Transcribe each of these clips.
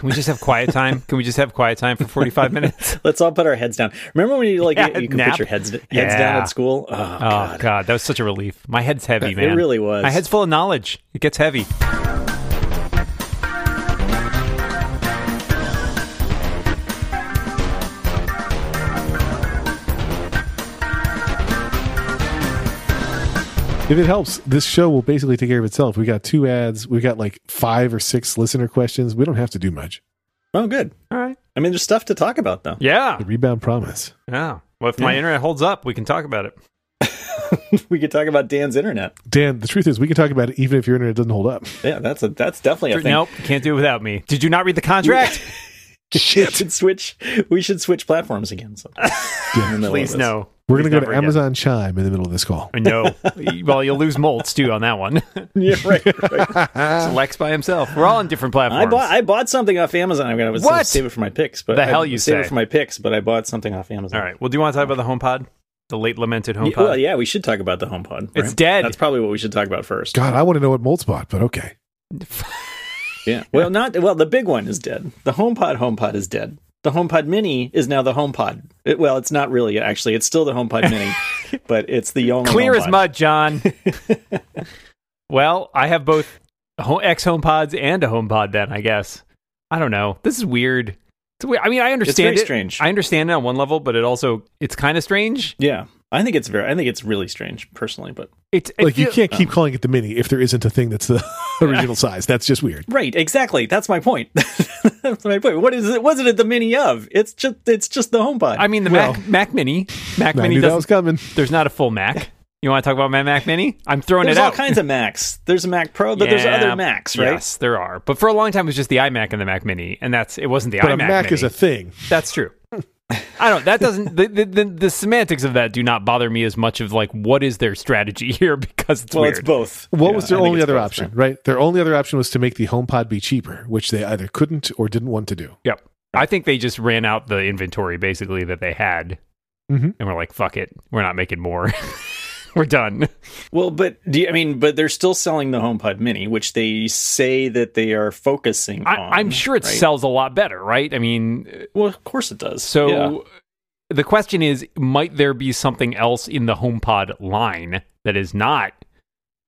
Can we just have quiet time? Can we just have quiet time for 45 minutes? Let's all put our heads down. Remember when you like Yeah, you could nap. put your heads heads Yeah. down at school? Oh, Oh, god. God. That was such a relief. My head's heavy, man. It really was. My head's full of knowledge. It gets heavy. If it helps, this show will basically take care of itself. We got two ads. We got like five or six listener questions. We don't have to do much. Oh, good. All right. I mean, there's stuff to talk about though. Yeah. The rebound promise. Yeah. Well, if my Yeah. internet holds up, we can talk about it. we could talk about Dan's internet. Dan, the truth is, we can talk about it even if your internet doesn't hold up. Yeah, that's a that's definitely a thing. Nope. Can't do it without me. Did you not read the contract? We should switch. We should switch platforms again. So. In the middle of Please this. no. We're going to go never to again. Amazon Chime in the middle of this call. No. well, you'll lose Moltz too on that one. Yeah, right. right. It's Lex by himself. We're all on different I platforms. bought I bought something off Amazon. I'm gonna What? save it for my picks. But The I- hell you save say? it for my picks? But I bought something off Amazon. all right. Well, do you want to talk about the HomePod? The late lamented HomePod? Yeah, well, yeah, we should talk about the HomePod. It's dead. That's probably what we should talk about first. God, I want to know what Moltz bought, but okay. Yeah. Well, not well. The big one is dead. The HomePod HomePod is dead. The HomePod Mini is now the HomePod. It, well, it's not really actually. It's still the HomePod Mini, but it's the only Clear as mud, John. well, I have both ex HomePods and a HomePod. Then I guess I don't know. This is weird. It's weird. I mean, I understand very it. strange. I understand it on one level, but it also it's kind of strange. Yeah, I think it's very. I think it's really strange personally, but It's it Like, you can't keep oh. calling it the mini if there isn't a thing that's the original size. That's just weird. right, exactly. That's my point. That's my point. What is it? Wasn't it the Mini of? It's just. It's just the HomePod. I mean, the Well, Mac Mac Mini, Mac I Mini knew that was doesn't. coming. There's not a full Mac. You want to talk about my Mac Mini? I'm throwing there's it all kinds of Macs. There's a Mac Pro, but there's other Macs, right? Yes, there are. But for a long time, it was just the iMac and the Mac Mini, and that's it. Wasn't the But iMac a Mac Mini. is a thing. That's true. I don't. That doesn't. The, the, the, the semantics of that do not bother me as much. Of like, what is their strategy here? Because it's Well, weird. it's both. What Yeah, was their I only other both, option, right? Their only other option was to make the HomePod be cheaper, which they either couldn't or didn't want to do. Yep. I think they just ran out the inventory basically that they had, Mhm. and we're like, "Fuck it, we're not making more. we're done." Well, but do you, I mean, but they're still selling the HomePod Mini, which they say that they are focusing I, on. I'm sure it right? sells a lot better, right? I mean, uh, Well, of course it does. So Yeah. the question is, might there be something else in the HomePod line that is not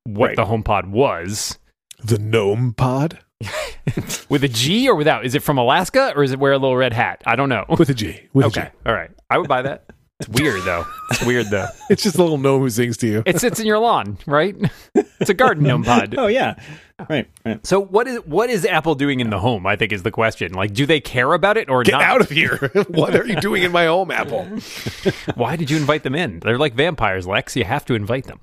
what Right. the HomePod was? The Gnome Pod With a G or without? Is it from Alaska or is it wear a little red hat? I don't know. with a G. With Okay. a G. All right. I would buy that. It's weird though. It's weird though. It's just a little gnome who sings to you. It sits in your lawn, right? It's a garden gnome pod. Oh yeah, right, right. So what is what is Apple doing in the home? I think is the question. Like, do they care about it or Get not? out of here. what are you doing in my home, Apple? Why did you invite them in? They're like vampires, Lex. You have to invite them.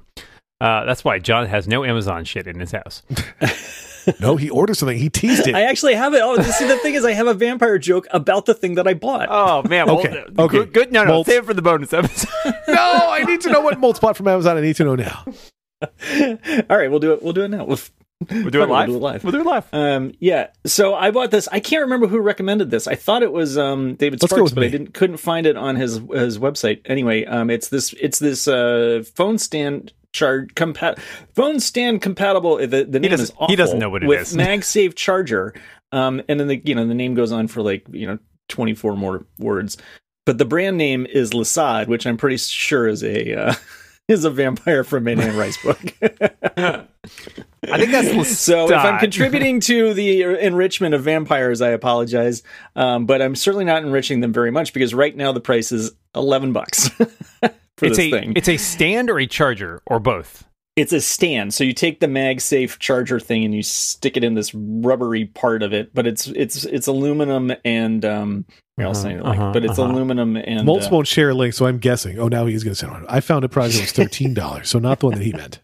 Uh, that's why John has no Amazon shit in his house. No, he ordered something. He teased it. I actually have it. Oh, see, the thing is, I have a vampire joke about the thing that I bought. Oh man. Well, Okay, uh, okay. Good, good. No, no. Molt- Save it for the bonus episode. no, I need to know what Moltz bought from Amazon. I need to know now. All right, we'll do it. We'll do it now. We'll, We'll do it We'll live. do it live. We'll do it live. Um, yeah. So I bought this. I can't remember who recommended this. I thought it was um, David Let's Sparks, with but I didn't couldn't find it on his his website. Anyway, um, it's this it's this uh, phone stand charge compat phone stand compatible. The, the name is awful, he doesn't know what it with is. MagSafe charger. Um, and then the you know the name goes on for like you know twenty four more words, but the brand name is Lasad, which I'm pretty sure is a uh, is a vampire from Anne Rice book. I think that's So if I'm contributing to the enrichment of vampires, I apologize. Um, but I'm certainly not enriching them very much because right now the price is 11 bucks for it's this a thing. it's a stand or a charger or both. It's a stand. So you take the MagSafe charger thing and you stick it in this rubbery part of it, but it's it's it's aluminum and um Uh-huh, I like, uh-huh, but it's uh-huh. aluminum and Moltz uh, won't share a link, so I'm guessing. Oh, now he's going to send one. I found a product that was thirteen dollars, so not the one that he meant.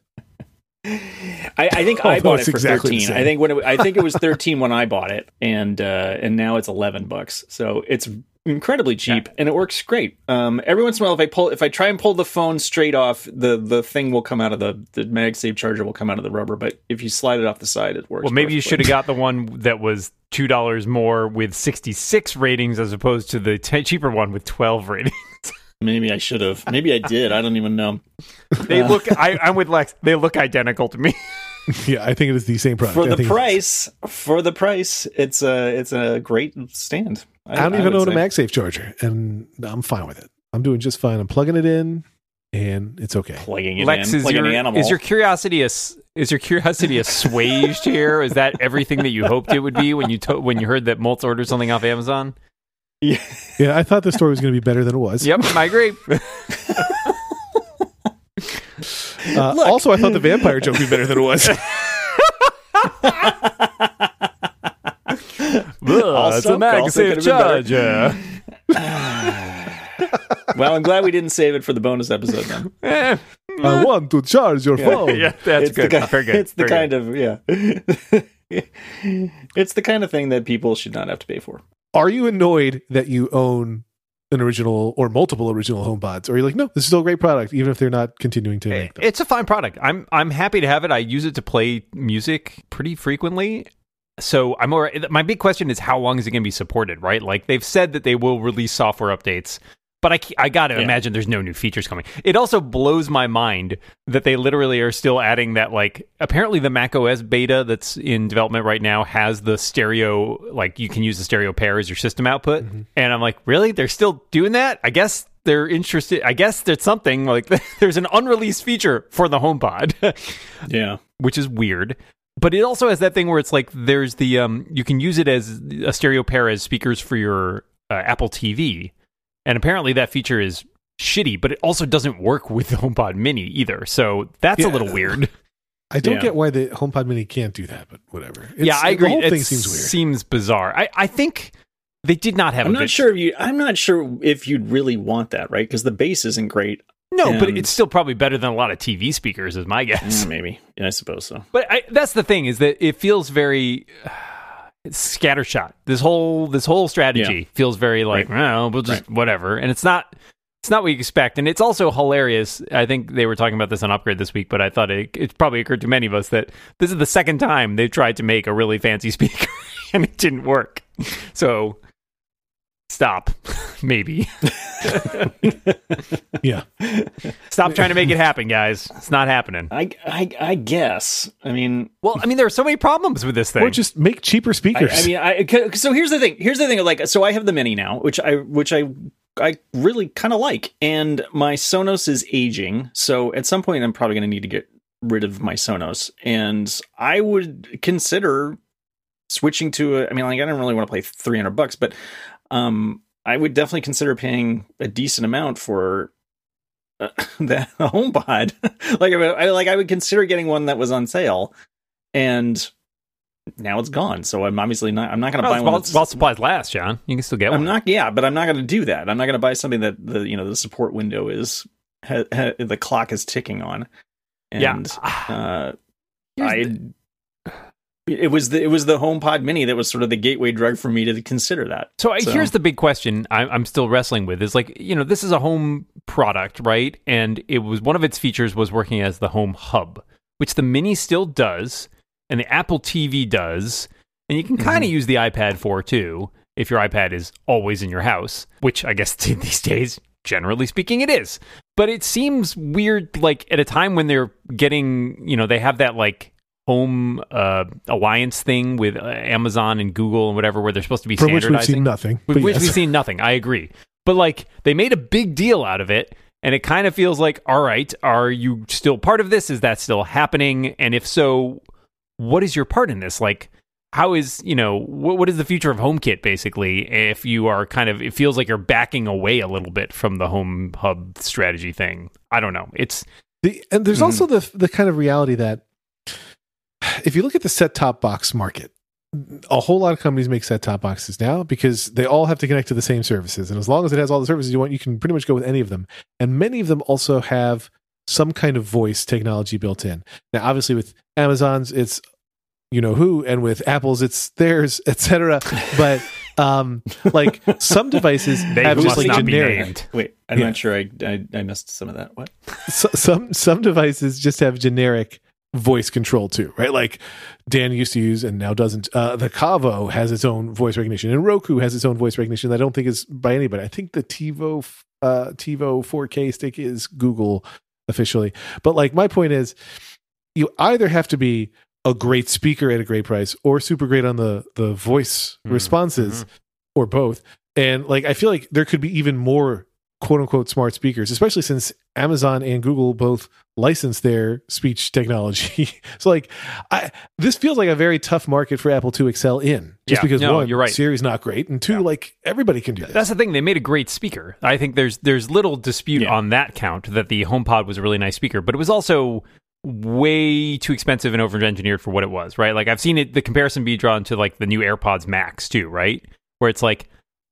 I, I think I bought it for exactly thirteen. same. I think when it, I think it was thirteen when I bought it, and uh, and now it's eleven bucks. So it's incredibly cheap, and it works great. Um, every once in a while, if I pull, if I try and pull the phone straight off, the the thing will come out of the the MagSafe charger will come out of the rubber. But if you slide it off the side, it works. Well, maybe you should have got the one that was two dollars more with sixty six ratings as opposed to the t- cheaper one with twelve ratings. Maybe I should have. Maybe I did. I don't even know. They look. I, I'm with Lex. They look identical to me. Yeah, I think it is the same product. for the price, for the price, it's a it's a great stand. I don't even would own a say. MagSafe charger, and I'm fine with it. I'm doing just fine. I'm plugging it in, and it's okay. plugging it Lex, in, is like your an animal. is your curiosity as is your curiosity assuaged here? Is that everything that you hoped it would be when you to- when you heard that Moltz ordered something off Amazon? Yeah, I thought the story was going to be better than it was. Yep, I agree. Uh, also, I thought the vampire joke would be better than it was. Ugh, it's a Also, also MagSafe could've charger. well, I'm glad we didn't save it for the bonus episode then. Eh, I want to charge your phone. yeah, that's it's good. The, ki- Very good. It's the Very kind of yeah. it's the kind of thing that people should not have to pay for. Are you annoyed that you own an original or multiple original HomePods? Or are you like, no, this is still a great product, even if they're not continuing to make them? It's a fine product. I'm I'm happy to have it. I use it to play music pretty frequently. So I'm more. My big question is how long is it going to be supported? Right? Like they've said that they will release software updates, but I I got to Yeah. imagine there's no new features coming. It also blows my mind that they literally are still adding that. Like apparently the Mac OS beta that's in development right now has the stereo. Like you can use the stereo pair as your system output, mm-hmm. and I'm like, really? They're still doing that? I guess they're interested. I guess there's something like there's an unreleased feature for the HomePod, Yeah. which is weird. But it also has that thing where it's like there's the um you can use it as a stereo pair as speakers for your uh, Apple TV, and apparently that feature is shitty. But it also doesn't work with the HomePod Mini either, so that's a little weird. I don't Yeah. get why the HomePod Mini can't do that, but whatever. It's- yeah, I agree. The whole it thing seems weird. Seems bizarre. I I think they did not have. I'm a not good- sure if you. I'm not sure if you'd really want that, right? Because the bass isn't great. No, but it's still probably better than a lot of TV speakers, is my guess. Maybe. Yeah, I suppose so. But I, that's the thing is that it feels very it's scattershot. This whole this whole strategy feels very like, Right. well, we'll just whatever, and it's not. It's not what you expect, and it's also hilarious. I think they were talking about this on Upgrade this week, but I thought it, it probably occurred to many of us that this is the second time they've tried to make a really fancy speaker and it didn't work. So stop, maybe Yeah. stop trying to make it happen, guys. It's not happening. I, I, I guess. I mean, Well, I mean, there are so many problems with this thing. Or just make cheaper speakers. I mean, I. 'cause- So here's the thing. Here's the thing. Like, so I have the mini now, which I, which I, I really kind of like, and my Sonos is aging. So at some point, I'm probably going to need to get rid of my Sonos, and I would consider switching to a. I mean, like, I don't really want to play 300 bucks, but um, I would definitely consider paying a decent amount for uh, that HomePod. like, I, I like I would consider getting one that was on sale, and now it's gone. So I'm obviously not. I'm not going to Well, buy one. while, supplies last, John, you can still get I'm one. not. Yeah, but I'm not going to do that. I'm not going to buy something that the you know the support window is ha, ha, the clock is ticking on. And, yeah, Uh, I. the- it was the it was the HomePod Mini that was sort of the gateway drug for me to consider that. So, I So- here's the big question I, I'm still wrestling with: is like you know this is a home product, right? And it was one of its features was working as the home hub, which the Mini still does, and the Apple TV does, and you can mm-hmm. kind of use the iPad for too if your iPad is always in your house, which I guess these days, generally speaking, it is. But it seems weird, like at a time when they're getting, you know, they have that like home uh, alliance thing with uh, Amazon and Google and whatever, where they're supposed to be from which standardizing. we've seen nothing. With which yes. we've seen nothing. I agree. But like they made a big deal out of it. And it kind of feels like, all right, are you still part of this? Is that still happening? And if so, what is your part in this? Like, how is, you know, what, what is the future of HomeKit basically? If you are kind of, it feels like you're backing away a little bit from the home hub strategy thing. I don't know. It's, The, and there's Mhm. also the the kind of reality that if you look at the set top box market, a whole lot of companies make set top boxes now because they all have to connect to the same services. And as long as it has all the services you want, you can pretty much go with any of them. And many of them also have some kind of voice technology built in. Now, obviously, with Amazon's, it's you know who, and with Apple's, it's theirs, etc. But um, like some devices they have must just like not be generic named. Wait, I'm Yeah. not sure. I, I I missed some of that. What? so, some some devices just have generic voice control too, right? Like Dan used to use and now doesn't. Uh, the Cavo has its own voice recognition, and Roku has its own voice recognition. That I don't think is by anybody. I think the TiVo uh, TiVo 4K stick is Google officially. But like my point is, you either have to be a great speaker at a great price or super great on the the voice Mm, responses or both. And like I feel like there could be even more quote unquote smart speakers, especially since Amazon and Google both license their speech technology. so like I this feels like a very tough market for Apple to excel in. Just Yeah, because no, one, you're right. Siri's not great, and two, Yeah. like everybody can do this. That's the thing. They made a great speaker. I think there's there's little dispute Yeah. on that count that the HomePod was a really nice speaker, but it was also way too expensive and over engineered for what it was, right? Like I've seen it the comparison be drawn to like the new AirPods Max too, right? Where it's like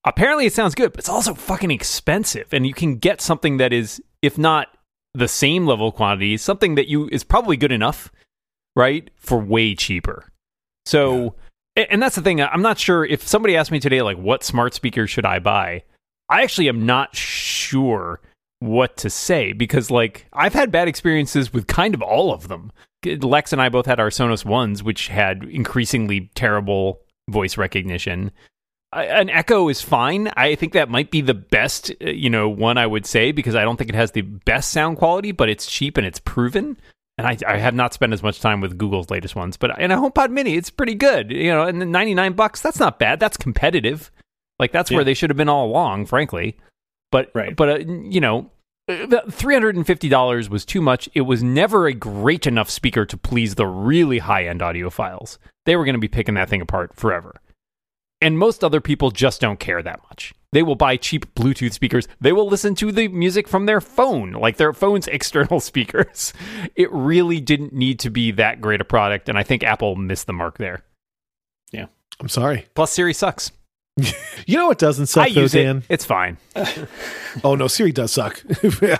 apparently it sounds good, but it's also fucking expensive and you can get something that is if not the same level quantity, something that you is probably good enough, right? For way cheaper. So a- and that's the thing. I'm not sure if somebody asked me today, like, what smart speaker should I buy? I actually am not sure what to say because, like, I've had bad experiences with kind of all of them. Lex and I both had our Sonos ones, which had increasingly terrible voice recognition. An Echo is fine. I think that might be the best, uh, you know, one I would say because I don't think it has the best sound quality, but it's cheap and it's proven. And I, I have not spent as much time with Google's latest ones, but in a HomePod Mini, it's pretty good. You know, and 99 bucks, that's not bad. That's competitive. Like that's Yeah. where they should have been all along, frankly. But Right. but uh, you know, uh, $350 was too much. It was never a great enough speaker to please the really high-end audiophiles. They were going to be picking that thing apart forever. And most other people just don't care that much. They will buy cheap Bluetooth speakers. They will listen to the music from their phone, like their phone's external speakers. It really didn't need to be that great a product, and I think Apple missed the mark there. Yeah. I'm sorry. Plus, Siri sucks. You know what doesn't suck I though, use Dan? it. It's fine. Oh no, Siri does suck.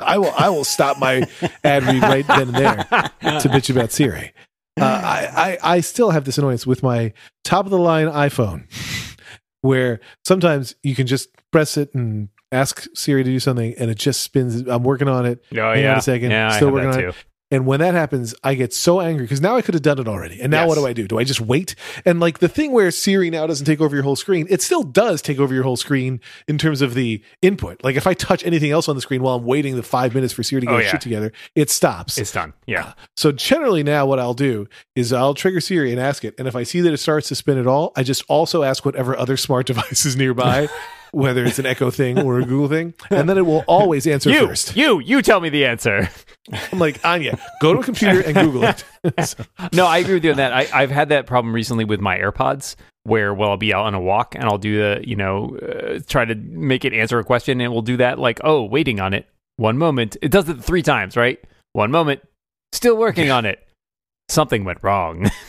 I will I will stop my ad read right then and there to bitch about Siri. Uh, I, I I still have this annoyance with my top of the line iPhone, where sometimes you can just press it and ask Siri to do something, and it just spins. I'm working on it, Oh Hang on yeah, a second. Yeah, I Still working on too. And when that happens, I get so angry because now I could have done it already. And now Yes. what do I do? Do I just wait? And like the thing where Siri now doesn't take over your whole screen, it still does take over your whole screen in terms of the input. Like if I touch anything else on the screen while I'm waiting the five minutes for Siri to get Oh, yeah. shit together, it stops. It's done. Yeah. Ah. so generally now what I'll do is I'll trigger Siri and ask it. And if I see that it starts to spin at all, I just also ask whatever other smart device is nearby, whether it's an Echo thing or a Google thing. And then it will always answer You, first. you, you tell me the answer. I'm like, Anya, go to a computer and Google it. So- No, I agree with you on that. I, I've had that problem recently with my AirPods, where well, I'll be out on a walk and I'll do the, you know, uh, try to make it answer a question, and it will do that like, oh, waiting on it. One moment. It does it three times, right? One moment. Still working on it. Something went wrong.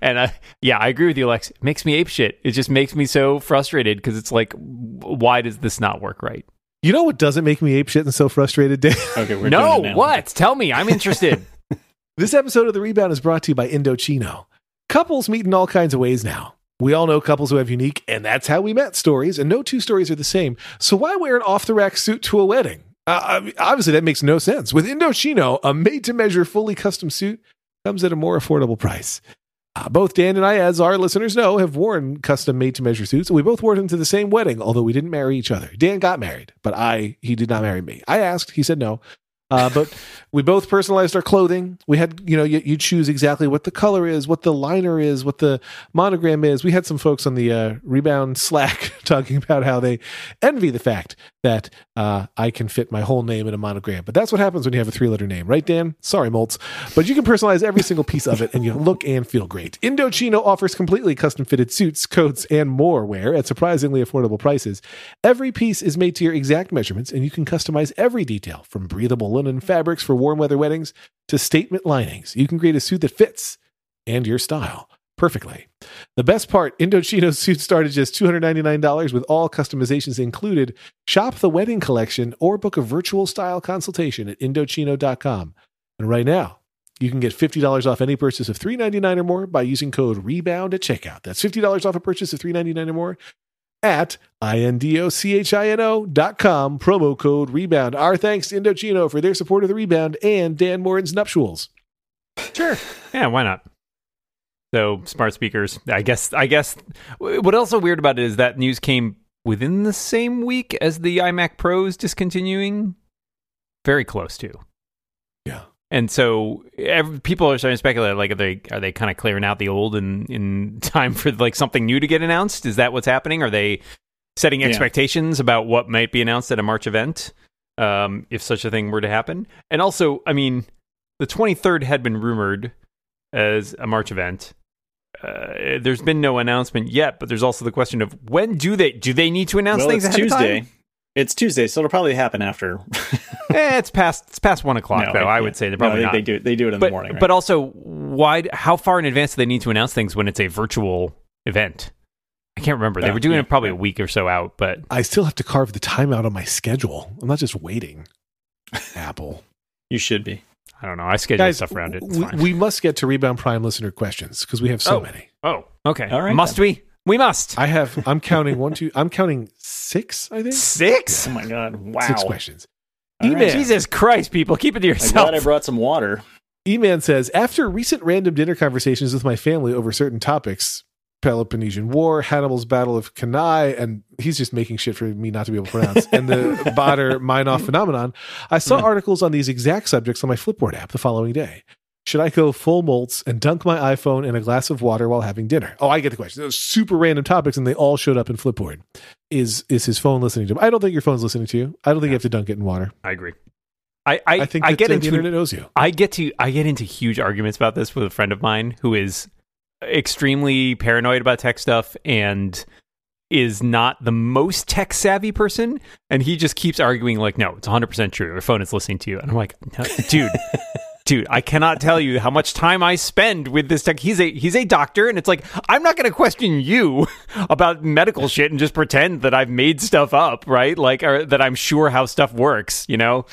and I, yeah, I agree with you, Lex. It makes me ape shit. It just makes me so frustrated because it's like, why does this not work right? You know what doesn't make me apeshit and so frustrated, Dan? Okay, we're no, doing it now. what? Tell me. I'm interested. This episode of The Rebound is brought to you by Indochino. Couples meet in all kinds of ways now. We all know couples who have unique, and that's how we met stories, and no two stories are the same. So why wear an off the rack suit to a wedding? Uh, I mean, obviously, that makes no sense. With Indochino, a made to measure, fully custom suit comes at a more affordable price. Uh, both Dan and I, as our listeners know, have worn custom made to measure suits. We both wore them to the same wedding, although we didn't marry each other. Dan got married, but I, he did not marry me. I asked, he said no. Uh, but we both personalized our clothing. We had, you know, you, you choose exactly what the color is, what the liner is, what the monogram is. We had some folks on the uh, rebound Slack talking about how they envy the fact that uh, I can fit my whole name in a monogram. But that's what happens when you have a three letter name, right, Dan? Sorry, Moltz. But you can personalize every single piece of it and you look and feel great. Indochino offers completely custom fitted suits, coats, and more wear at surprisingly affordable prices. Every piece is made to your exact measurements and you can customize every detail from breathable linen fabrics for warm weather weddings to statement linings. You can create a suit that fits and your style perfectly. The best part, Indochino suits start at just $299 with all customizations included. Shop the wedding collection or book a virtual style consultation at Indochino.com. And right now, you can get $50 off any purchase of $399 or more by using code REBOUND at checkout. That's $50 off a purchase of $399 or more at I-N-D-O-C-H-I-N-O dot com, promo code REBOUND. Our thanks to Indochino for their support of the Rebound and Dan Moren's nuptials. Sure. Yeah, why not? So smart speakers. I guess. I guess. What else so weird about it is that news came within the same week as the iMac Pros discontinuing. Very close to. Yeah. And so every, people are starting to speculate like are they are they kind of clearing out the old in in time for like something new to get announced? Is that what's happening? Are they setting Yeah. expectations about what might be announced at a March event um, if such a thing were to happen? And also, I mean, the 23rd had been rumored as a March event. Uh, there's been no announcement yet, but there's also the question of when do they do they need to announce well, things it's ahead of time? Tuesday. It's Tuesday, so it'll probably happen after. Eh, it's past it's past one o'clock No, though. I yeah. would say they're No, probably they, not. they do. They do it in but the morning. Right? but also, why? How far in advance do they need to announce things when it's a virtual event? I can't remember. They Yeah, were doing yeah, it probably yeah. a week or so out, but I still have to carve the time out on my schedule. I'm not just waiting. Apple. you should be. I don't know. I schedule Guys, stuff around it. We, we must get to Rebound Prime listener questions because we have so Oh. many. oh, okay. All right, Must we? We must. I have, I'm counting one, two, I'm counting six, I think. Six. Oh my god! Wow. Six questions. All right. Jesus Christ, people, keep it to I'm yourself. glad I brought some water. E-Man says, after recent random dinner conversations with my family over certain topics, Peloponnesian War, Hannibal's Battle of Cannae, and he's just making shit for me not to be able to pronounce, and the Baader-Meinhof phenomenon, I saw Hmm. articles on these exact subjects on my Flipboard app the following day. Should I go full Moltz and dunk my iPhone in a glass of water while having dinner? Oh, I get the question. Those super random topics, and they all showed up in Flipboard. Is is his phone listening to him? I don't think your phone's listening to you. I don't think you have to dunk it in water. I agree. I I, I think I get into the internet knows you. I get to I get into huge arguments about this with a friend of mine who is extremely paranoid about tech stuff and is not the most tech savvy person and he just keeps arguing like no it's 100% true your phone is listening to you and I'm like no, dude dude I cannot tell you how much time I spend with this tech. He's a he's a doctor and it's like I'm not going to question you about medical shit and just pretend that I've made stuff up right? Like or that I'm sure how stuff works you know?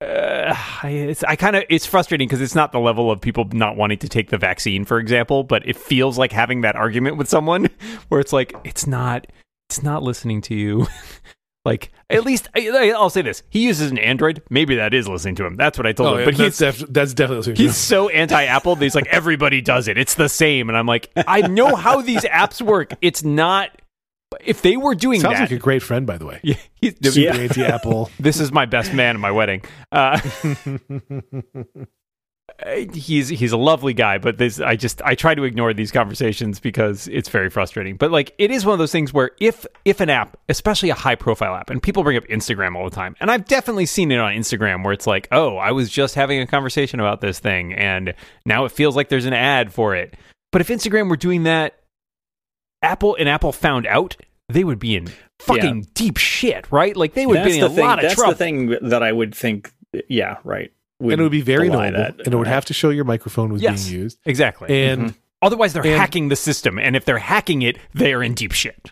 Uh, it's, I kind of it's frustrating because it's not the level of people not wanting to take the vaccine, for example, but it feels like having that argument with someone where it's like it's not it's not listening to you. like at least I, I'll say this: he uses an Android. Maybe that is listening to him. That's what I told him. But that's, he's def- that's definitely he's so anti-Apple. that He's like everybody does it. It's the same, and I'm like I know how these apps work. It's not. If they were doing Sounds that, like a great friend, by the way. yeah, he's- Super Yeah. anti-Apple. this is my best man at my wedding. Uh, he's he's a lovely guy, but this I just I try to ignore these conversations because it's very frustrating. But like it is one of those things where if if an app, especially a high profile app, and people bring up Instagram all the time, and I've definitely seen it on Instagram where it's like, oh, I was just having a conversation about this thing, and now it feels like there's an ad for it. But if Instagram were doing that, Apple and Apple found out, they would be in fucking deep shit, right? Like they would that's be in the a thing. lot of That's trouble. the thing that I would think. Yeah, right. And it would be very belie normal, that. and it would have to show your microphone was Yes. being used. Exactly. And Mhm. Otherwise, they're And- hacking the system, and if they're hacking it, they are in deep shit.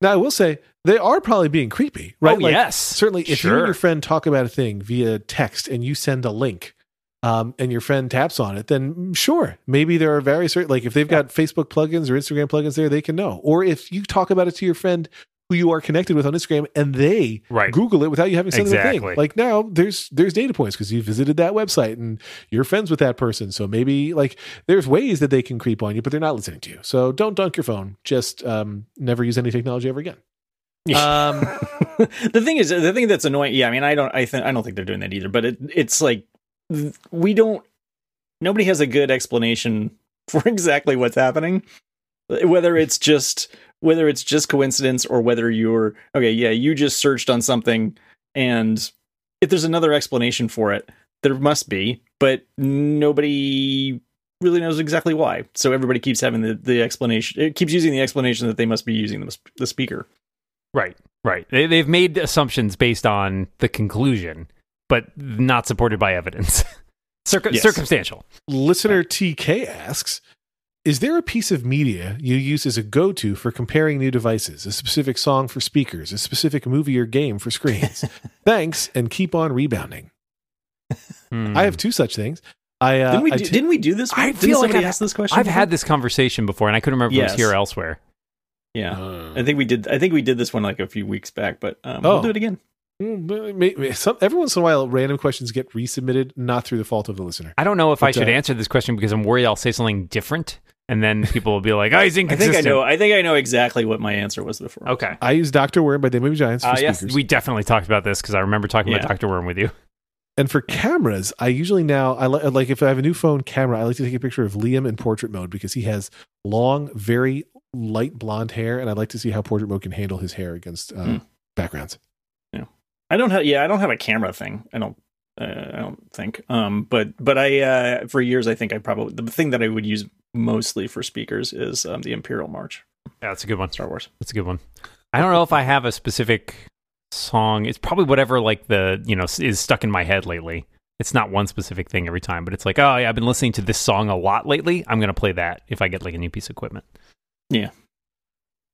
now I will say they are probably being creepy, right? Oh, yes. certainly. If you and your friend talk about a thing via text and you send a link, um, and your friend taps on it, then sure, maybe there are various like if they've got Facebook plugins or Instagram plugins there, they can know. Or if you talk about it to your friend who you are connected with on Instagram and they Right. Google it without you having to send them a Exactly. thing. Like now there's there's data points because you visited that website and you're friends with that person. So maybe like there's ways that they can creep on you, but they're not listening to you. So don't dunk your phone. Just um, never use any technology ever again. Um, the thing is, the thing that's annoying. Yeah, I mean, I don't, I think, I don't think they're doing that either. But it, it's like th- we don't. Nobody has a good explanation for exactly what's happening. Whether it's just whether it's just coincidence or whether you're okay. Yeah, you just searched on something, and if there's another explanation for it, there must be. But nobody really knows exactly why. So everybody keeps having the, the explanation. It keeps using the explanation that they must be using the, the speaker. Right. Right. They, they've made assumptions based on the conclusion, but not supported by evidence. Circum- Yes. Circumstantial. listener TK asks, is there a piece of media you use as a go-to for comparing new devices? A specific song for speakers, a specific movie or game for screens? Thanks, and keep on rebounding. Hmm. I have two such things. I uh, Didn't we do, t- didn't we do this? I Didn't feel like somebody I've- ask this question. I've before? had this conversation before, and I couldn't remember if it was here or elsewhere. Yeah, Uh, I think we did. I think we did this one like a few weeks back, but um, Oh. we'll do it again. mm, but may- may- some, every once in a while, random questions get resubmitted, not through the fault of the listener. I don't know if I should uh, answer this question because I'm worried I'll say something different, and then people will be like, "Oh, he's I think. I know. I think I know exactly what my answer was before. Okay. I use Doctor Worm by They Might Be Giants for Uh, yes, we definitely talked about this because I remember talking Yeah. about Doctor Worm with you. And for cameras, I usually now I li- like if I have a new phone camera, I like to take a picture of Liam in portrait mode because he has long, very light blonde hair, and I'd like to see how portrait mode can handle his hair against uh, Hmm. backgrounds. I don't have. Yeah, I don't have a camera thing. I don't. Uh, I don't think. Um, but but I uh, for years I think I probably the thing that I would use mostly for speakers is um, the Imperial March, Yeah, that's a good one. Star Wars. That's a good one. I don't know if I have a specific song. It's probably whatever like the you know is stuck in my head lately. It's not one specific thing every time, but it's like, oh yeah, I've been listening to this song a lot lately. I'm gonna play that if I get like a new piece of equipment. Yeah.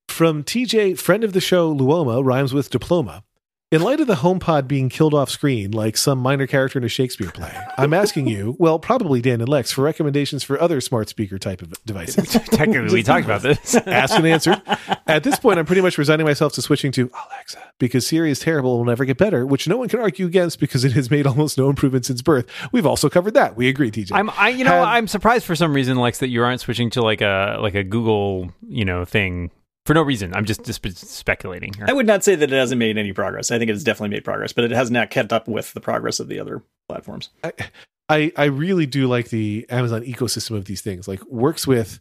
From TJ, friend of the show, Luoma rhymes with diploma. In light of the HomePod being killed off screen like some minor character in a Shakespeare play, I'm asking you, well, probably Dan and Lex, for recommendations for other smart speaker type of devices. Technically, we talked about this. Asked and answered. At this point, I'm pretty much resigning myself to switching to Alexa because Siri is terrible and will never get better, which no one can argue against because it has made almost no improvement since birth. We've also covered that. We agree, TJ. I'm I you know Have- I'm surprised for some reason, Lex, that you aren't switching to like a like a Google you know thing for no reason. I'm just just speculating here. I would not say that it hasn't made any progress. I think it's definitely made progress, but it has not kept up with the progress of the other platforms. I, I really do like the Amazon ecosystem of these things. Like works with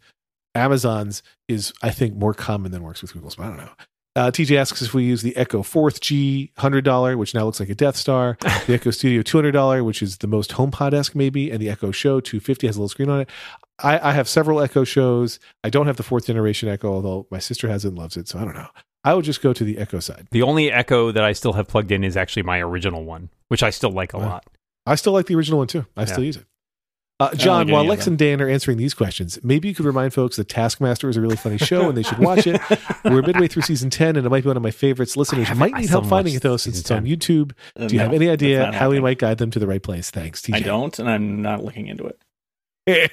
Amazon's is I think more common than works with Google's. But I don't know. Uh, TJ asks if we use the Echo Fourth G hundred dollar, which now looks like a Death Star, the Echo Studio two hundred dollar, which is the most HomePod esque maybe, and the Echo Show two fifty has a little screen on it. I, I have several Echo shows. I don't have the fourth generation Echo, although my sister has it and loves it. So I don't know. I would just go to the Echo side. The only Echo that I still have plugged in is actually my original one, which I still like a Wow. lot. I still like the original one too. I Yeah. still use it. Uh, John, like while Lex and Dan are answering these questions, maybe you could remind folks that Taskmaster is a really funny show and they should watch it. We're midway through season 10 and it might be one of my favorites. Listeners might need help finding it though since season it's on YouTube. Uh, Do you have any idea how we might guide them to the right place? Thanks, TJ. I don't, and I'm not looking into it.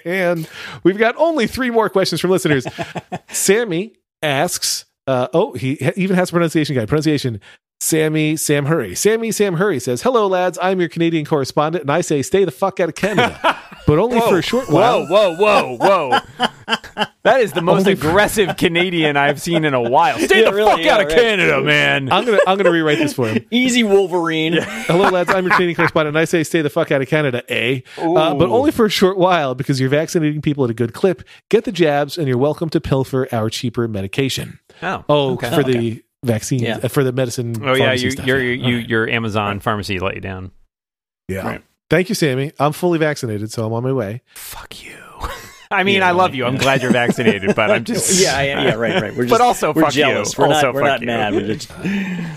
And we've got only three more questions from listeners. Sammy asks, uh, oh, he even has a pronunciation guide. Pronunciation Sammy Sam Hurry. Sammy Sam Hurry says, Hello, lads. I'm your Canadian correspondent, and I say stay the fuck out of Canada, but only for a short while. Whoa, whoa, whoa, whoa! that is the most Only- aggressive Canadian I've seen in a while. Stay Yeah, the really, fuck yeah, out of. Canada, man. I'm gonna I'm gonna rewrite this for him. Easy Wolverine. Hello, lads. I'm your Canadian correspondent, and I say stay the fuck out of Canada, eh? Uh, but only for a short while because you're vaccinating people at a good clip. Get the jabs, and you're welcome to pilfer our cheaper medication. Oh, Oh, okay. for the vaccine, Yeah. for the medicine. Oh yeah, you, stuff. your Yeah. you, All right. your Amazon pharmacy let you down. yeah. Right. Thank you, Sammy. I'm fully vaccinated, so I'm on my way. Fuck you. I mean, Yeah, I love you. I'm yeah. glad you're vaccinated, but I'm just yeah, yeah, yeah, right, right. We're just, But also, we're fuck you. We're Also, not, we're fuck not you. mad. We're just,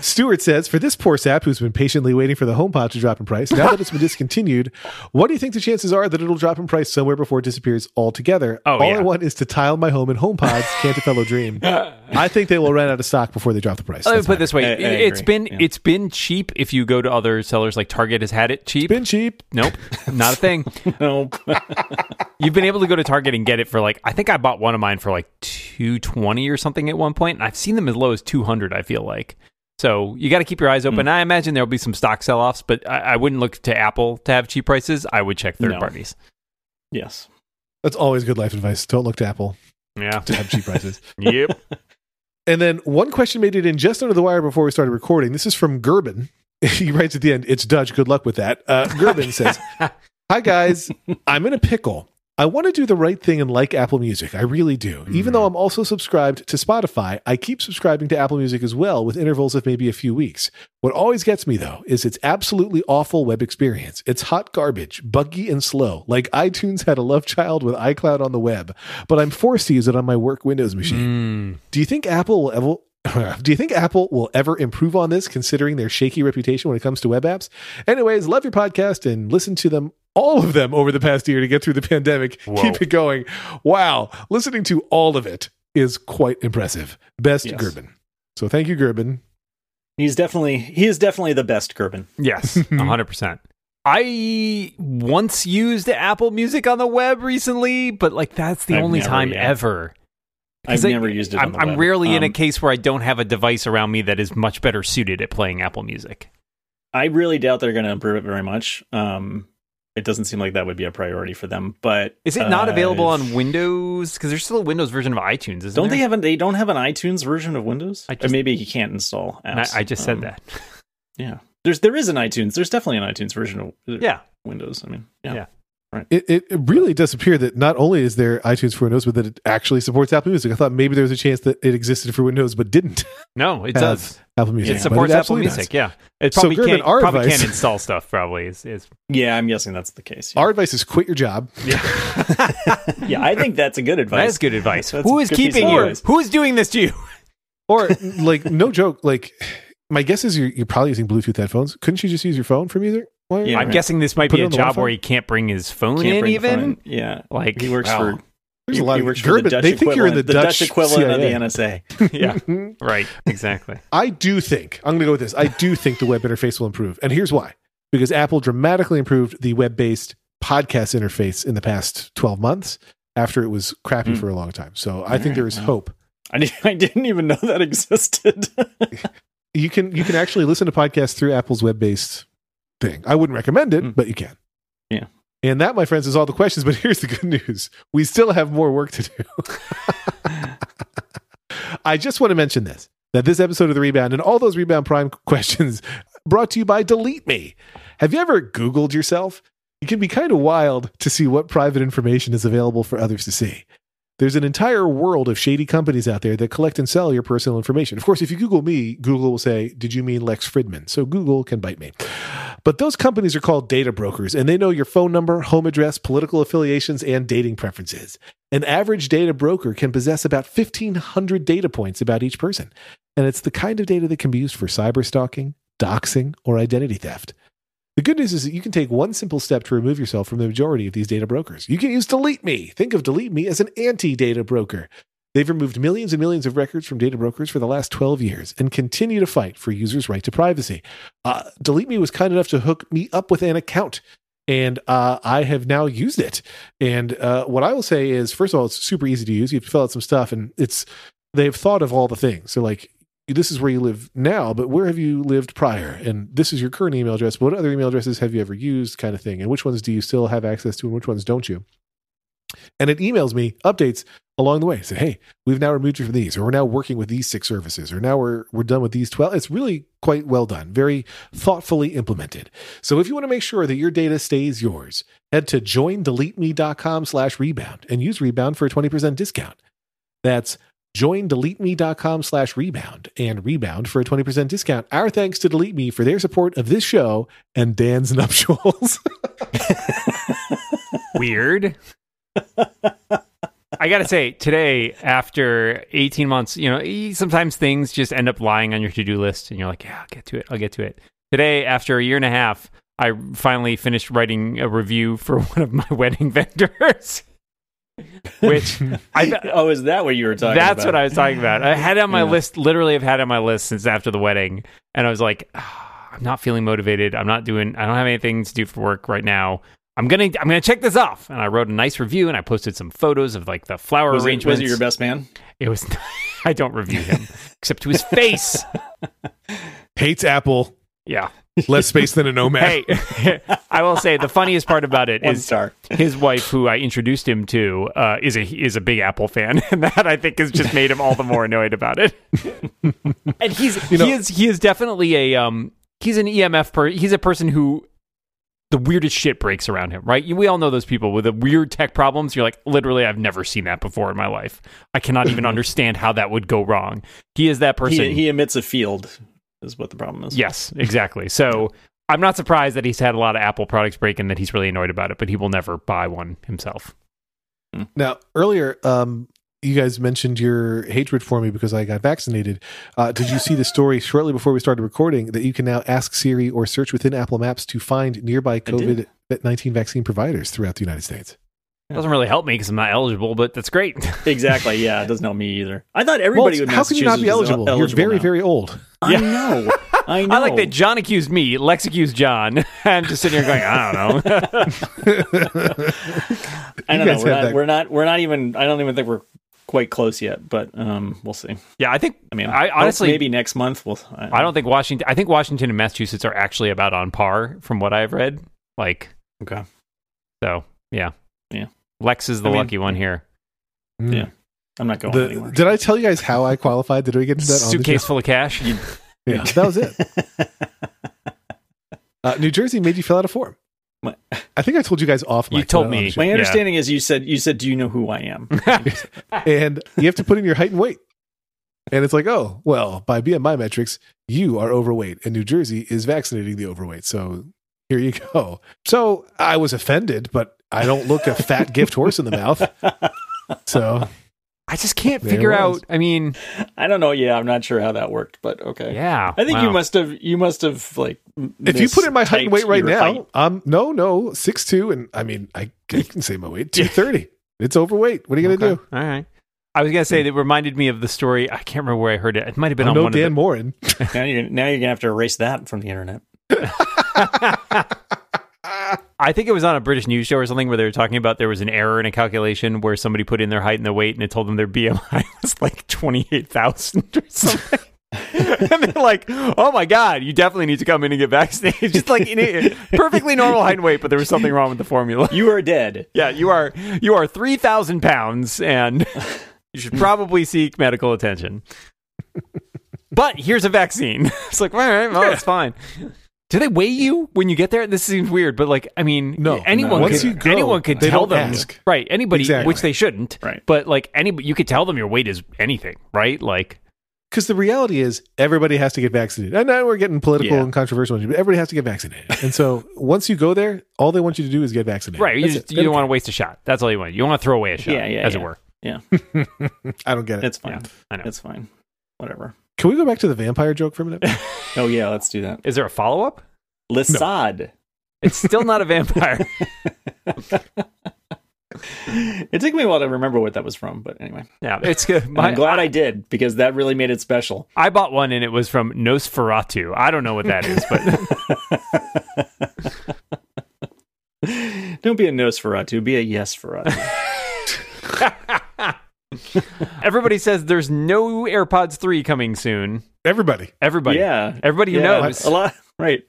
Stuart says, for this poor sap who's been patiently waiting for the HomePod to drop in price, now that it's been discontinued, what do you think the chances are that it'll drop in price somewhere before it disappears altogether? Oh, All yeah. I want is to tile my home in HomePods. Can't a fellow dream? I think they will run out of stock before they drop the price. Let me put it this way: I- I it's agree. been Yeah. it's been cheap if you go to other sellers like Target has had it cheap. been cheap. nope, not a thing. no. You've been able to go to Target and get it for like I think I bought one of mine for like two twenty or something at one point, and I've seen them as low as two hundred. I feel like so you got to keep your eyes open. I imagine there'll be some stock sell offs, but I, I wouldn't look to Apple to have cheap prices. I would check third No. parties. yes. That's always good life advice. Don't look to Apple Yeah. to have cheap prices. yep. And then one question made it in just under the wire before we started recording. This is from Gerben. he writes at the end, It's Dutch. Good luck with that. Uh, Gerben says, Hi, guys. I'm in a pickle. I want to do the right thing and like Apple Music. I really do. Even though I'm also subscribed to Spotify, I keep subscribing to Apple Music as well with intervals of maybe a few weeks. What always gets me, though, is its absolutely awful web experience. It's hot garbage, buggy and slow, like iTunes had a love child with iCloud on the web, but I'm forced to use it on my work Windows machine. Mm. Do you think Apple will ever? Do you think Apple will ever improve on this, considering their shaky reputation when it comes to web apps? Anyways, love your podcast and listen to them, all of them, over the past year to get through the pandemic. Whoa. Keep it going. Wow, listening to all of it is quite impressive. Best Yes. Gerben. So thank you, Gerben. He's definitely he is definitely the best Gerben. Yes, hundred percent. I once used Apple Music on the web recently, but like that's the I've only never, time yeah. ever. I've I- never used it. I'm, on the I'm web. rarely in a Um, case where I don't have a device around me that is much better suited at playing Apple Music. I really doubt they're going to improve it very much. Um, it doesn't seem like that would be a priority for them. But Is it not uh, available on Windows? Because there's still a Windows version of iTunes, isn't Don't there? they have an? They don't have an iTunes version of Windows. I Or just- maybe you can't install And I, apps. I just said Um, that. Yeah, There's there is an iTunes. There's definitely an iTunes version of uh, Yeah. Windows. I mean, yeah. Yeah. It, it it really does appear that not only is there iTunes for Windows, but that it actually supports Apple Music. I thought maybe there was a chance that it existed for Windows, but didn't. No, it does. Apple Music. It But supports Apple Music. does. Yeah. It So, probably Gerben, can't our probably advice- can't install stuff. Probably is. is Yeah, I'm guessing that's the case. Yeah, Our advice is quit your job. yeah yeah, I think that's a good advice. that is good advice. That's Who a is good piece keeping of you? advice. Who is doing this to you? Or like no joke, like my guess is you're, you're probably using Bluetooth headphones. Couldn't you just use your phone for music? Why- Yeah. I'm right. guessing this might Put be a job Wi-Fi? where he can't bring his phone Can't in. bring Even phone in. Yeah, like he works wow. for There's he, a lot he of works for the Dutch they think you're in the, equivalent- Dutch, equivalent CIA. of the NSA. yeah. Right. Exactly. I do think I'm going to go with this. I do think the web interface will improve, and here's why: because Apple dramatically improved the web-based podcast interface in the past 12 months after it was crappy Hmm. for a long time. So I think Alright, there is wow. hope. I, did, I didn't even know that existed. You can you can actually listen to podcasts through Apple's web-based thing. I wouldn't recommend it, Hmm. but you can. Yeah. And that, my friends, is all the questions. But here's the good news: we still have more work to do. I just want to mention this that this episode of the Rebound and all those Rebound Prime questions brought to you by Delete Me. Have you ever Googled yourself? It can be kind of wild to see what private information is available for others to see. There's an entire world of shady companies out there that collect and sell your personal information. Of course, if you Google me, Google will say, Did you mean Lex Fridman? So Google can bite me. But those companies are called data brokers, and they know your phone number, home address, political affiliations, and dating preferences. An average data broker can possess about 1,500 data points about each person. And it's the kind of data that can be used for cyber stalking, doxing, or identity theft. The good news is that you can take one simple step to remove yourself from the majority of these data brokers. You can use Delete Me. Think of Delete Me as an anti data broker. They've removed millions and millions of records from data brokers for the last 12 years and continue to fight for users' right to privacy. Uh, Delete Me was kind enough to hook me up with an account, and uh, I have now used it. And uh, what I will say is, first of all, it's super easy to use. You have to fill out some stuff, and it's they've thought of all the things. So, like, this is where you live now, but where have you lived prior? And this is your current email address. What other email addresses have you ever used, kind of thing? And which ones do you still have access to, and which ones don't you? And it emails me updates along the way. Say, hey, we've now removed you from these, or we're now working with these six services, or now we're we're done with these twelve. It's really quite well done, very thoughtfully implemented. So if you want to make sure that your data stays yours, head to joindeleteme.com slash rebound and use rebound for a 20% discount. That's joindeleteme.com slash rebound and rebound for a 20% discount. Our thanks to Delete Me for their support of this show and Dan's nuptials. Weird. I gotta say, today, after 18 months, you know, sometimes things just end up lying on your to do list, and you're like, yeah, I'll get to it. I'll get to it. Today, after a year and a half, I finally finished writing a review for one of my wedding vendors. Which I oh, is that what you were talking about? that's about? what I was talking about. I had it on my Yeah. list, literally, I've had it on my list since after the wedding, and I was like, "Ah, I'm not feeling motivated. I'm not doing. I don't have anything to do for work right now. I'm gonna I'm gonna check this off. And I wrote a nice review, and I posted some photos of like the flower was, it, arrangements. was it your best man? It was. I don't review him except to his face. Hates Apple, Yeah. less space than a nomad. Hey, I will say the funniest part about it is star. his wife, who I introduced him to, uh, is a is a big Apple fan, and that I think has just made him all the more annoyed about it. and he's You know- he is he is definitely a um he's an EMF per he's a person who the weirdest shit breaks around him, right? We all know those people with the weird tech problems. You're like, literally, I've never seen that before in my life. I cannot even understand how that would go wrong. He is that person. He, he emits a field, is what the problem is. Yes, exactly. So I'm not surprised that he's had a lot of Apple products break and that he's really annoyed about it, but he will never buy one himself. Now, earlier, um, you guys mentioned your hatred for me because I got vaccinated. Uh, did you see the story shortly before we started recording that you can now ask Siri or search within Apple Maps to find nearby. COVID 19 vaccine providers throughout the United States? It Doesn't really help me because I'm not eligible, but that's great. Exactly. Yeah, it doesn't help me either. I thought everybody Well, would. how can you not be eligible? You're very, very old. I know. I know. I like that John accused me, Lex accused John. I'm just sitting here going, I don't know. I don't guys know. We're not, that- we're not. We're not even. I don't even think we're quite close yet. But um, we'll see. yeah, I think. I mean, I honestly maybe next month we'll. I don't think Washington. I think Washington and Massachusetts are actually about on par from what I've read. Like, Okay. so yeah, Yeah. Lex is the I mean, lucky one here. Mm. Yeah. I'm not going The- anywhere. did I tell you guys how I qualified? Did we get into that? on the Suitcase show? full of cash. Yeah, that was it. Uh, New Jersey made you fill out a form. What? I think I told you guys off. You mic, told but I don't me. My understanding is you said you said, "Do you know who I am?" and you have to put in your height and weight. And it's like, oh, well, by BMI metrics, you are overweight, and New Jersey is vaccinating the overweight. So here you go. So I was offended, but I don't look a fat gift horse in the mouth. So I just can't There figure was. out. I mean, I don't know. Yeah, I'm not sure how that worked, but okay. yeah. I think you must have you must have like if you put in my height and weight right now, height. I'm no, no, six two, and I mean, I, I can say my weight, two thirty. It's overweight. What are you gonna Okay. do? All right. I was gonna say that reminded me of the story. I can't remember where I heard it. It might have been I'm on no one Dan of Moren. now you're now you're gonna have to erase that from the internet. I think it was on a British news show or something where they were talking about there was an error in a calculation where somebody put in their height and their weight and it told them their BMI was like twenty eight thousand or something. and they're like, "Oh my god, you definitely need to come in and get vaccinated." Just like in a, perfectly normal height and weight, but there was something wrong with the formula. You are dead. Yeah, you are you are three thousand pounds, and you should probably seek medical attention. But here's a vaccine. It's like, all right, well, it's fine. Do they weigh you when you get there? This seems weird, but like, I mean, No, anyone no. Could, go, anyone could they tell them, ask. right? Anybody, Exactly. which they shouldn't, Right. But like, anybody, you could tell them your weight is anything, right? Like, Because the reality is, everybody has to get vaccinated. And now we're getting political Yeah. and controversial, but everybody has to get vaccinated. And so once you go there, all they want you to do is get vaccinated. right? You, just, you don't want to waste a shot. That's all you want. You want to throw away a shot, Yeah, yeah, as it were. yeah. I don't get it. It's fine. I know. It's fine. Whatever. Can we go back to the vampire joke for a minute? Oh yeah, let's do that. Is there a follow up? Lissad. It's still not a vampire. It took me a while to remember what that was from, but anyway. yeah, it's good. My, I'm glad I did because that really made it special. I bought one and it was from Nosferatu. I don't know what that is, but Don't be a Nosferatu, be a Yes for Yesferatu. Everybody says there's no AirPods 3 coming soon. Everybody. Everybody. yeah. Everybody who yeah, knows. A lot right.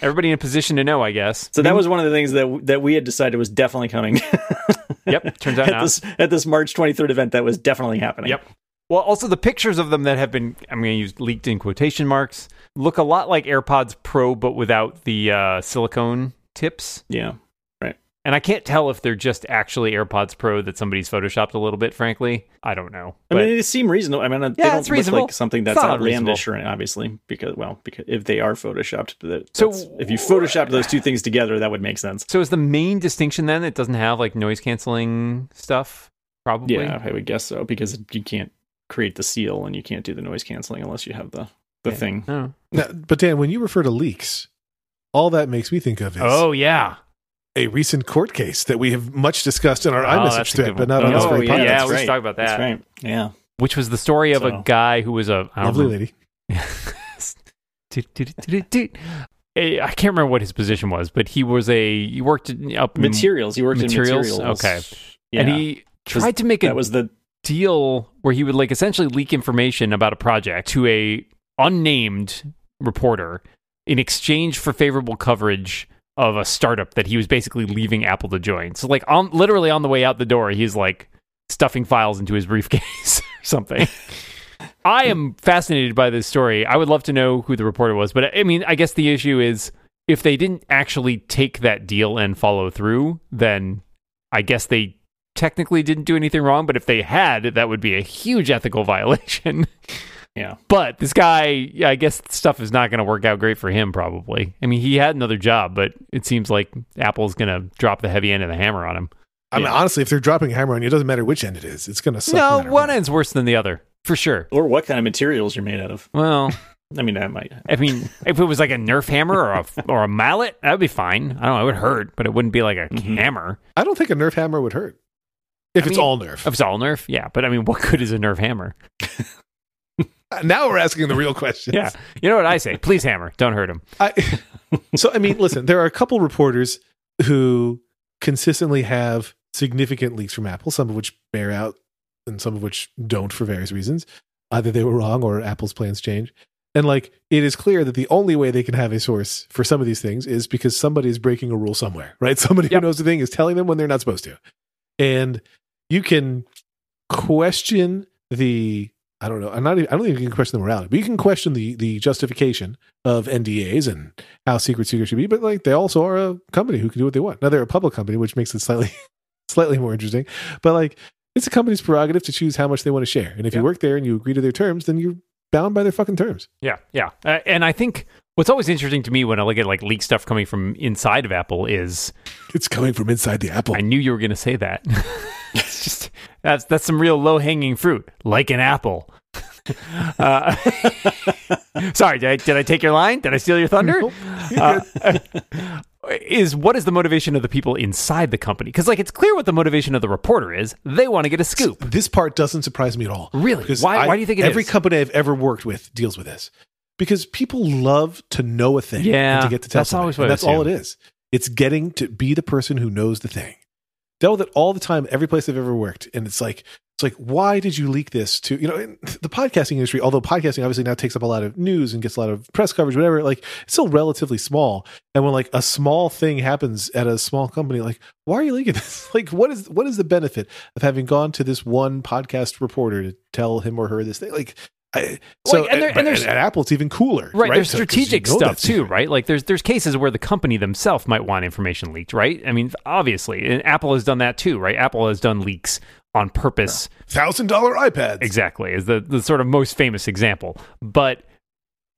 Everybody in a position to know, I guess. So that was one of the things that that we had decided was definitely coming. Yep. Turns out at not. this at this March 23rd event that was definitely happening. Yep. Well, also the pictures of them that have been, I'm going to use leaked in quotation marks, look a lot like AirPods Pro, but without the uh, silicone tips. Yeah. And I can't tell if they're just actually AirPods Pro that somebody's photoshopped a little bit, frankly. I don't know. I mean, they seem reasonable. I mean, they Yeah, don't it's look reasonable. like something that's not outlandish, or obviously because well, because if they are photoshopped, that, So- if you photoshopped those two things together, that would make sense. so is the main distinction then it doesn't have like noise canceling stuff? Probably. Yeah, I would guess so because you can't create the seal and you can't do the noise canceling unless you have the the Yeah. thing. Oh. Now, but Dan, when you refer to leaks, all that makes me think of is Oh, yeah. A recent court case that we have much discussed in our Oh, iMessage a thread, but one. not on this Oh, very yeah, podcast. yeah, that's we right. should talk about that. That's right. Yeah. Which was the story of a guy who was a I don't Lovely know- lady. Eh, I can't remember what his position was, but he was a he worked in- up Materials. He worked Materials? in materials. Okay. Yeah. and he tried to make a that was the deal where he would like essentially leak information about a project to a unnamed reporter in exchange for favorable coverage of a startup that he was basically leaving Apple to join. So like on literally on the way out the door, he's like stuffing files into his briefcase or something. I am fascinated by this story. I would love to know who the reporter was, but I mean, I guess the issue is if they didn't actually take that deal and follow through, then I guess they technically didn't do anything wrong, but if they had, that would be a huge ethical violation. Yeah. But this guy, yeah, I guess stuff is not going to work out great for him, probably. I mean, he had another job, but it seems like Apple's going to drop the heavy end of the hammer on him. I mean, honestly, if they're dropping a hammer on you, it doesn't matter which end it is. It's going to suck. no, matter one what. end's worse than the other, for sure. or what kind of materials you're made out of. Well, I mean, that might. I mean, if it was like a Nerf hammer or a or a mallet, that would be fine. I don't know, it would hurt, but it wouldn't be like a Mhm. hammer. I don't think a Nerf hammer would hurt. If I it's mean, all Nerf. If it's all Nerf, yeah. But I mean, what good is a Nerf hammer? Now we're asking the real questions. Yeah. You know what I say? Please hammer. Don't hurt him. I, so I mean, listen, there are a couple reporters who consistently have significant leaks from Apple, some of which bear out and some of which don't for various reasons. Either they were wrong or Apple's plans change. And like it is clear that the only way they can have a source for some of these things is because somebody is breaking a rule somewhere, right? Somebody Yep. who knows the thing is telling them when they're not supposed to. And you can question the I don't know. I'm not. Even, I don't think you can question the morality, but you can question the the justification of NDAs and how secret secret should be. But like, they also are a company who can do what they want. Now they're a public company, which makes it slightly slightly more interesting. But like, it's a company's prerogative to choose how much they want to share. And if Yeah. you work there and you agree to their terms, then you're bound by their fucking terms. Yeah, yeah. Uh, and I think what's always interesting to me when I look at like leak stuff coming from inside of Apple is It's coming from inside the Apple. I knew you were going to say that. that's that's some real low hanging fruit, like an apple. uh, sorry, did I, did I take your line? Did I steal your thunder? Nope. Uh, is what is the motivation of the people inside the company? Because like it's clear what the motivation of the reporter is. They want to get a scoop. This part doesn't surprise me at all. Really? Because Why- I- why do you think it every is? company I've ever worked with deals with this? Because people love to know a thing. Yeah, and to get to tell that's somebody. always what that's all it is. It's getting to be the person who knows the thing. Dealt with it all the time, every place I've ever worked, and it's like it's like why did you leak this to you know the podcasting industry? Although podcasting obviously now takes up a lot of news and gets a lot of press coverage, whatever. Like it's still relatively small, and when like a small thing happens at a small company, like why are you leaking this? Like what is what is the benefit of having gone to this one podcast reporter to tell him or her this thing? Like. I, so Like, and there- eh, and there's- at Apple, it's even cooler, Right, there's So- strategic you know stuff too, right? Like there's there's cases where the company themselves might want information leaked, right? I mean, obviously, and Apple has done that too, right? Apple has done leaks on purpose. Thousand dollar iPads. Exactly, is the the sort of most famous example. But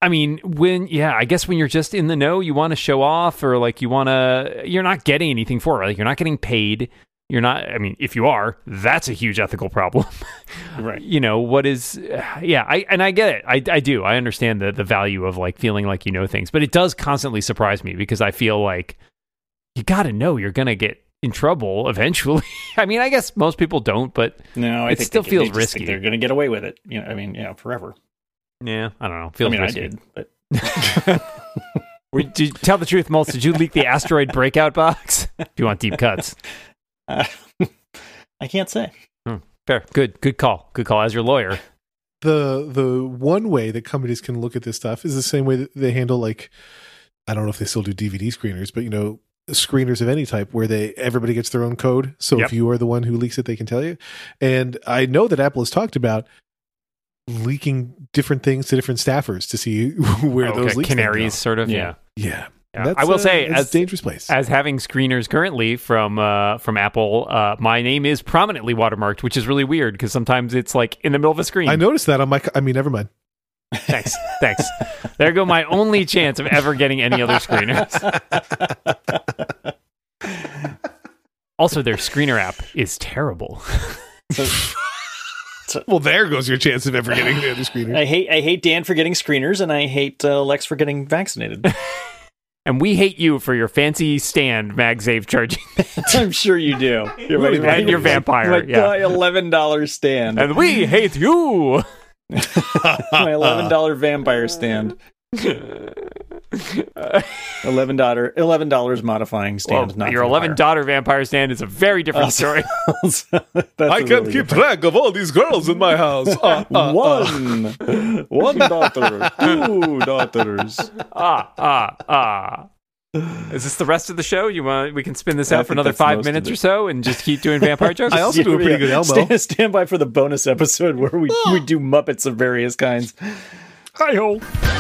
I mean, when yeah, I guess when you're just in the know, you want to show off, or like you want to, you're not getting anything for it. Like you're not getting paid. You're not. I mean, if you are, that's a huge ethical problem. Right. you know what is yeah i and i get it i, I do i understand the the value of like feeling like you know things but it does constantly surprise me because i feel like you got to know you're gonna get in trouble eventually i mean i guess most people don't but No, I It think still they, feels they risky. Think they're going to get away with it. You know, I mean, yeah, forever. yeah i don't know feels I mean, risky. I did, but did tell the truth Moltz, did you leak the asteroid breakout box if you want deep cuts uh, I can't say. fair good good call good call as your lawyer the the one way that companies can look at this stuff is the same way that they handle like I don't know if they still do DVD screeners, but you know screeners of any type where they everybody gets their own code. So Yep. if you are the one who leaks it, they can tell you. And I know that Apple has talked about leaking different things to different staffers to see where Okay, those leaks canaries sort of Yeah. yeah. Yeah, Yeah. That's, i will uh, say that's as a dangerous place. as having screeners currently from uh, from Apple, uh, my name is prominently watermarked, which is really weird because sometimes it's like in the middle of a screen. I noticed that on my. I mean, never mind. Thanks, thanks. There go my only chance of ever getting any other screeners. also, their screener app is terrible. So Well, there goes your chance of ever getting the other screener. I hate I hate Dan for getting screeners, and I hate uh, Lex for getting vaccinated. And we hate you for your fancy stand MagSafe charging. I'm sure you do. You're And your vampire, my yeah. eleven dollar stand. and we hate you. my eleven dollar vampire stand. Eleven dollar eleven dollars modifying Well, stand. not your 11 daughter vampire stand is a very different story. I can't keep track of all these girls in my house. Uh, one, one daughter, two daughters. ah, ah, ah. Is this the rest of the show? You want we can spin this I out for another five minutes or so and just keep doing vampire jokes? I also do a pretty good Elmo. Stand, stand by for the bonus episode where we, we do Muppets of various kinds. Hi ho.